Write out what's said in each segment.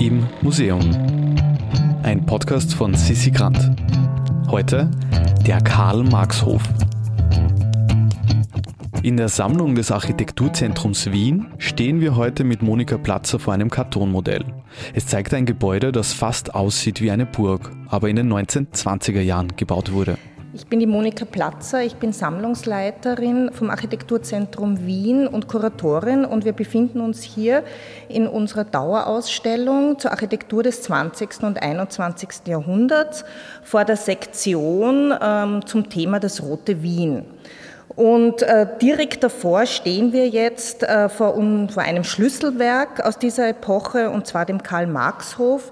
im Museum. Ein Podcast von Sissi Grant. Heute der Karl-Marx-Hof. In der Sammlung des Architekturzentrums Wien stehen wir heute mit Monika Platzer vor einem Kartonmodell. Es zeigt ein Gebäude, das fast aussieht wie eine Burg, aber in den 1920er Jahren gebaut wurde. Ich bin die Monika Platzer, ich bin Sammlungsleiterin vom Architekturzentrum Wien und Kuratorin und wir befinden uns hier in unserer Dauerausstellung zur Architektur des 20. und 21. Jahrhunderts vor der Sektion ähm, zum Thema das Rote Wien. Und äh, direkt davor stehen wir jetzt äh, vor, einem Schlüsselwerk aus dieser Epoche, und zwar dem Karl-Marx-Hof,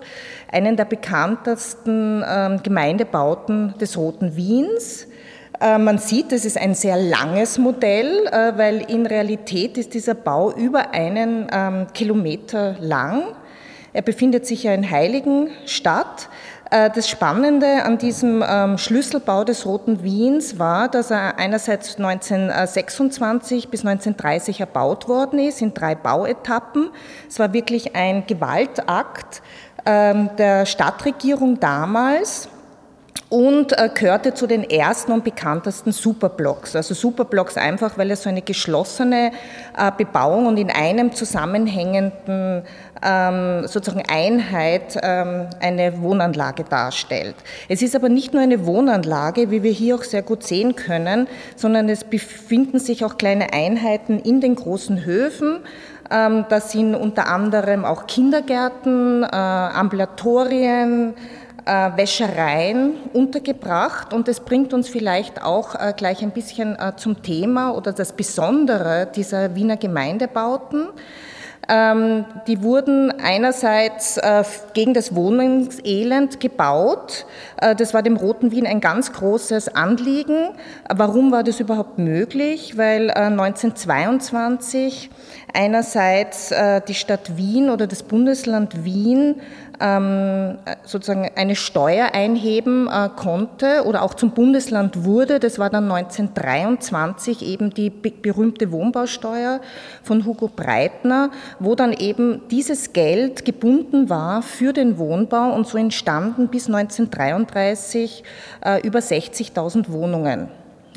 einen der bekanntesten äh, Gemeindebauten des Roten Wiens. Äh, man sieht, es ist ein sehr langes Modell, weil in Realität ist dieser Bau über einen ähm, Kilometer lang. Er befindet sich ja in Heiligenstadt. Äh, das Spannende an diesem ähm, Schlüsselbau des Roten Wiens war, dass er einerseits 1926 bis 1930 erbaut worden ist, in drei Bauetappen. Es war wirklich ein Gewaltakt ähm, der Stadtregierung damals und äh, gehörte zu den ersten und bekanntesten Superblocks. Also Superblocks einfach, weil er so eine geschlossene äh, Bebauung und in einem zusammenhängenden ähm, sozusagen Einheit ähm, eine Wohnanlage darstellt. Es ist aber nicht nur eine Wohnanlage, wie wir hier auch sehr gut sehen können, sondern es befinden sich auch kleine Einheiten in den großen Höfen. Ähm, das sind unter anderem auch Kindergärten, äh, Ambulatorien, Wäschereien untergebracht und das bringt uns vielleicht auch äh, gleich ein bisschen äh, zum Thema oder das Besondere dieser Wiener Gemeindebauten. Ähm, die wurden einerseits äh, gegen das Wohnungselend gebaut. Äh, das war dem Roten Wien ein ganz großes Anliegen. Warum war das überhaupt möglich? Weil 1922 äh, einerseits die Stadt Wien oder das Bundesland Wien sozusagen eine Steuer einheben äh, konnte oder auch zum Bundesland wurde. Das war dann 1923 eben die berühmte Wohnbausteuer von Hugo Breitner, wo dann eben dieses Geld gebunden war für den Wohnbau und so entstanden bis 1933 äh, über 60.000 Wohnungen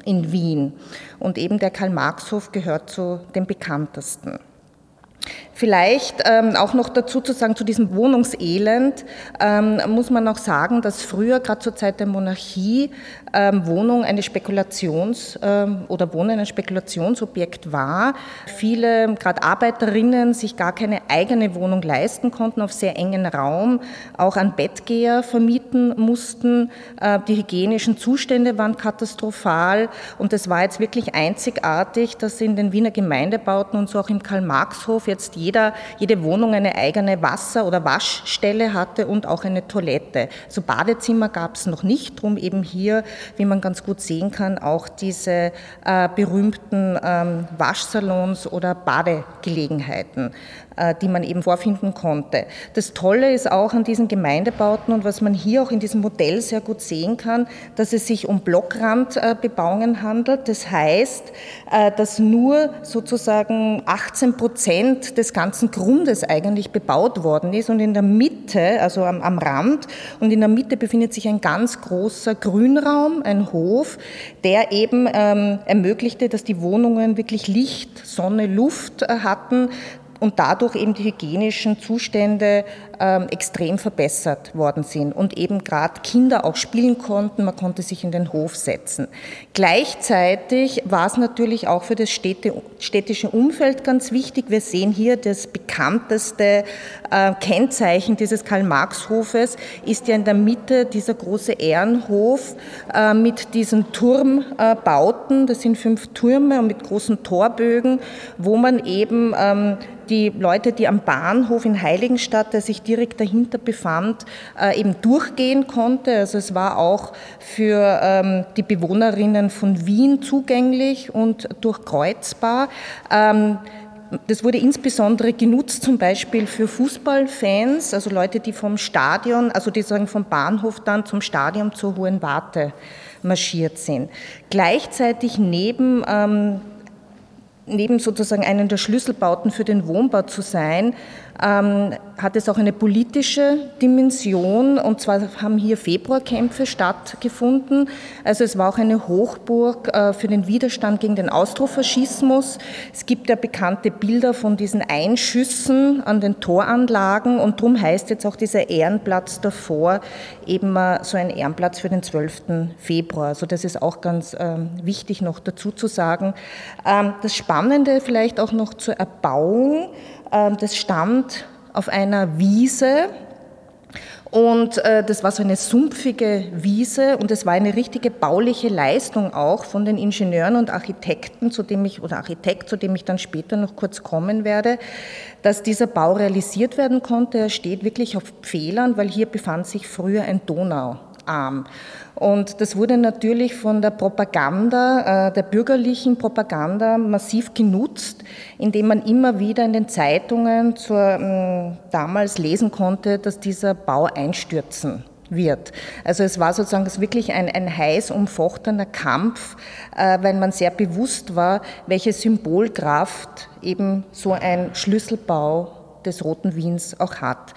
in Wien. Und eben der Karl-Marx-Hof gehört zu den bekanntesten. Vielleicht ähm, auch noch dazu zu sagen, zu diesem Wohnungselend ähm, muss man auch sagen, dass früher, gerade zur Zeit der Monarchie, ähm, Wohnung eine Spekulations- ähm, oder Wohnen ein Spekulationsobjekt war. Viele, gerade Arbeiterinnen, sich gar keine eigene Wohnung leisten konnten, auf sehr engen Raum, auch an Bettgeher vermieten mussten. Äh, die hygienischen Zustände waren katastrophal und es war jetzt wirklich einzigartig, dass in den Wiener Gemeindebauten und so auch im Karl-Marx-Hof jetzt jeder, jede Wohnung eine eigene Wasser- oder Waschstelle hatte und auch eine Toilette. So Badezimmer gab es noch nicht, drum eben hier, wie man ganz gut sehen kann, auch diese äh, berühmten ähm, Waschsalons oder Badegelegenheiten. Äh, die man eben vorfinden konnte. Das Tolle ist auch an diesen Gemeindebauten und was man hier auch in diesem Modell sehr gut sehen kann, dass es sich um Blockrandbebauungen handelt. Das heißt, äh, dass nur sozusagen 18 Prozent des ganzen Grundes eigentlich bebaut worden ist und in der Mitte, also am, am Rand, und in der Mitte befindet sich ein ganz großer Grünraum, ein Hof, der eben ähm, ermöglichte, dass die Wohnungen wirklich Licht, Sonne, Luft äh, hatten, und dadurch eben die hygienischen Zustände ähm, extrem verbessert worden sind und eben gerade Kinder auch spielen konnten, man konnte sich in den Hof setzen. Gleichzeitig war es natürlich auch für das Städte, städtische Umfeld ganz wichtig. Wir sehen hier das bekannteste äh, Kennzeichen dieses Karl-Marx-Hofes ist ja in der Mitte dieser große Ehrenhof äh, mit diesen Turmbauten, das sind fünf Türme und mit großen Torbögen, wo man eben ähm, die Leute, die am Bahnhof in Heiligenstadt, der sich direkt dahinter befand, äh, eben durchgehen konnte. Also es war auch für ähm, die Bewohnerinnen von Wien zugänglich und durchkreuzbar. Ähm, das wurde insbesondere genutzt zum Beispiel für Fußballfans, also Leute, die vom Stadion, also die sagen vom Bahnhof dann zum Stadion zur Hohen Warte marschiert sind. Gleichzeitig neben ähm, neben sozusagen einen der Schlüsselbauten für den Wohnbau zu sein, ähm, hat es auch eine politische Dimension. Und zwar haben hier Februarkämpfe stattgefunden. Also es war auch eine Hochburg äh, für den Widerstand gegen den Austrofaschismus. Es gibt ja bekannte Bilder von diesen Einschüssen an den Toranlagen. Und darum heißt jetzt auch dieser Ehrenplatz davor eben äh, so ein Ehrenplatz für den 12. Februar. Also das ist auch ganz äh, wichtig noch dazu zu sagen. Ähm, das Spannende vielleicht auch noch zur Erbauung. Ähm, das stand auf einer Wiese und äh, das war so eine sumpfige Wiese und es war eine richtige bauliche Leistung auch von den Ingenieuren und Architekten, zu dem ich, oder Architekt, zu dem ich dann später noch kurz kommen werde, dass dieser Bau realisiert werden konnte. Er steht wirklich auf Pfählern, weil hier befand sich früher ein Donauarm. Und das wurde natürlich von der Propaganda, äh, der bürgerlichen Propaganda massiv genutzt, indem man immer wieder in den Zeitungen zur, ähm, damals lesen konnte, dass dieser Bau einstürzen wird. Also es war sozusagen wirklich ein, ein heiß umfochtener Kampf, äh, weil man sehr bewusst war, welche Symbolkraft eben so ein Schlüsselbau des Roten Wiens auch hat.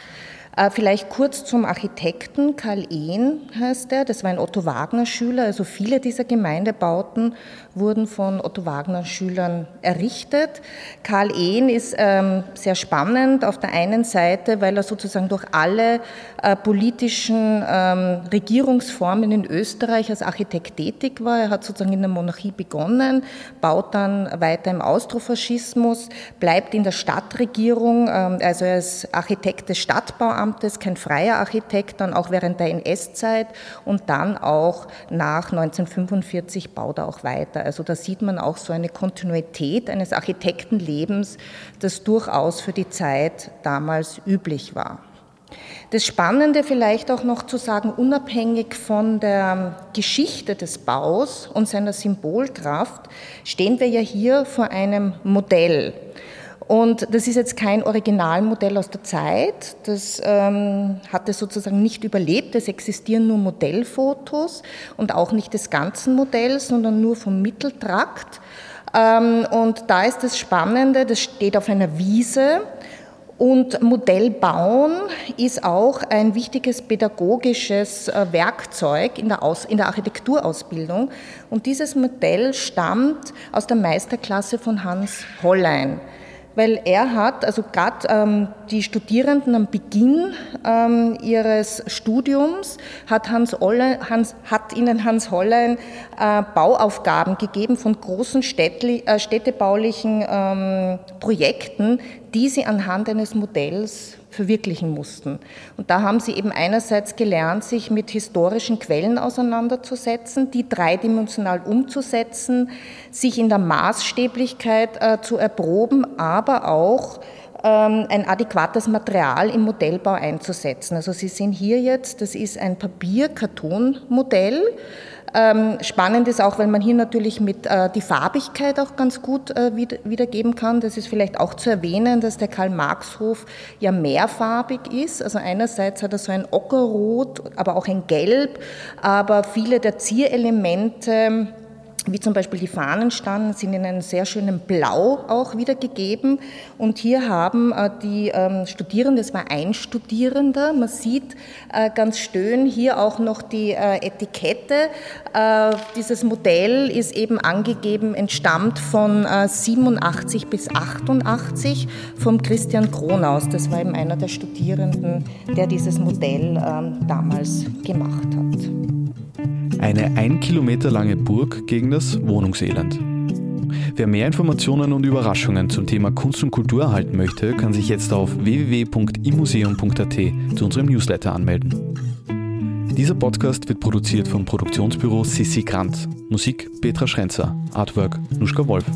Äh, vielleicht kurz zum Architekten. Karl Ehn heißt er. Das war ein Otto Wagner Schüler. Also viele dieser Gemeindebauten wurden von Otto Wagner Schülern errichtet. Karl Ehn ist ähm, sehr spannend auf der einen Seite, weil er sozusagen durch alle äh, politischen ähm, Regierungsformen in Österreich als Architekt tätig war. Er hat sozusagen in der Monarchie begonnen, baut dann weiter im Austrofaschismus, bleibt in der Stadtregierung, ähm, also er ist Architekt des Stadtbauamtes Amtes, kein freier Architekt, dann auch während der NS-Zeit und dann auch nach 1945 baut er auch weiter. Also da sieht man auch so eine Kontinuität eines Architektenlebens, das durchaus für die Zeit damals üblich war. Das Spannende vielleicht auch noch zu sagen, unabhängig von der Geschichte des Baus und seiner Symbolkraft, stehen wir ja hier vor einem Modell. Und das ist jetzt kein Originalmodell aus der Zeit. Das ähm, hat es sozusagen nicht überlebt. Es existieren nur Modellfotos und auch nicht des ganzen Modells, sondern nur vom Mitteltrakt. Ähm, und da ist das Spannende, das steht auf einer Wiese. Und Modellbauen ist auch ein wichtiges pädagogisches äh, Werkzeug in der, Aus in der Architekturausbildung. Und dieses Modell stammt aus der Meisterklasse von Hans Hollein weil er hat, also gerade ähm, die Studierenden am Beginn ähm, ihres Studiums, hat, Hans Olle, Hans, hat ihnen Hans Hollein äh, Bauaufgaben gegeben von großen städtli, äh, städtebaulichen ähm, Projekten, die sie anhand eines Modells verwirklichen mussten. Und da haben sie eben einerseits gelernt, sich mit historischen Quellen auseinanderzusetzen, die dreidimensional umzusetzen, sich in der Maßstäblichkeit äh, zu erproben, aber auch ähm, ein adäquates Material im Modellbau einzusetzen. Also Sie sehen hier jetzt, das ist ein Papier-Karton-Modell. Ähm, spannend ist auch, weil man hier natürlich mit äh, die Farbigkeit auch ganz gut äh, wieder, wiedergeben kann. Das ist vielleicht auch zu erwähnen, dass der Karl-Marx-Hof ja mehrfarbig ist. Also einerseits hat er so ein Ockerrot, aber auch ein Gelb, aber viele der Zierelemente wie zum Beispiel die Fahnenstangen, sind in einem sehr schönen Blau auch wiedergegeben. Und hier haben äh, die ähm, Studierenden, das war ein Studierender, man sieht äh, ganz schön hier auch noch die äh, Etikette. Dieses Modell ist eben angegeben, entstammt von 87 bis 88 vom Christian Kronaus. Das war eben einer der Studierenden, der dieses Modell ähm, damals gemacht hat. Eine ein Kilometer lange Burg gegen das Wohnungselend. Wer mehr Informationen und Überraschungen zum Thema Kunst und Kultur erhalten möchte, kann sich jetzt auf www.imuseum.at zu unserem Newsletter anmelden. Dieser Podcast wird produziert vom Produktionsbüro Sissi Grant. Musik Petra Schrenzer. Artwork Nuschka Wolf.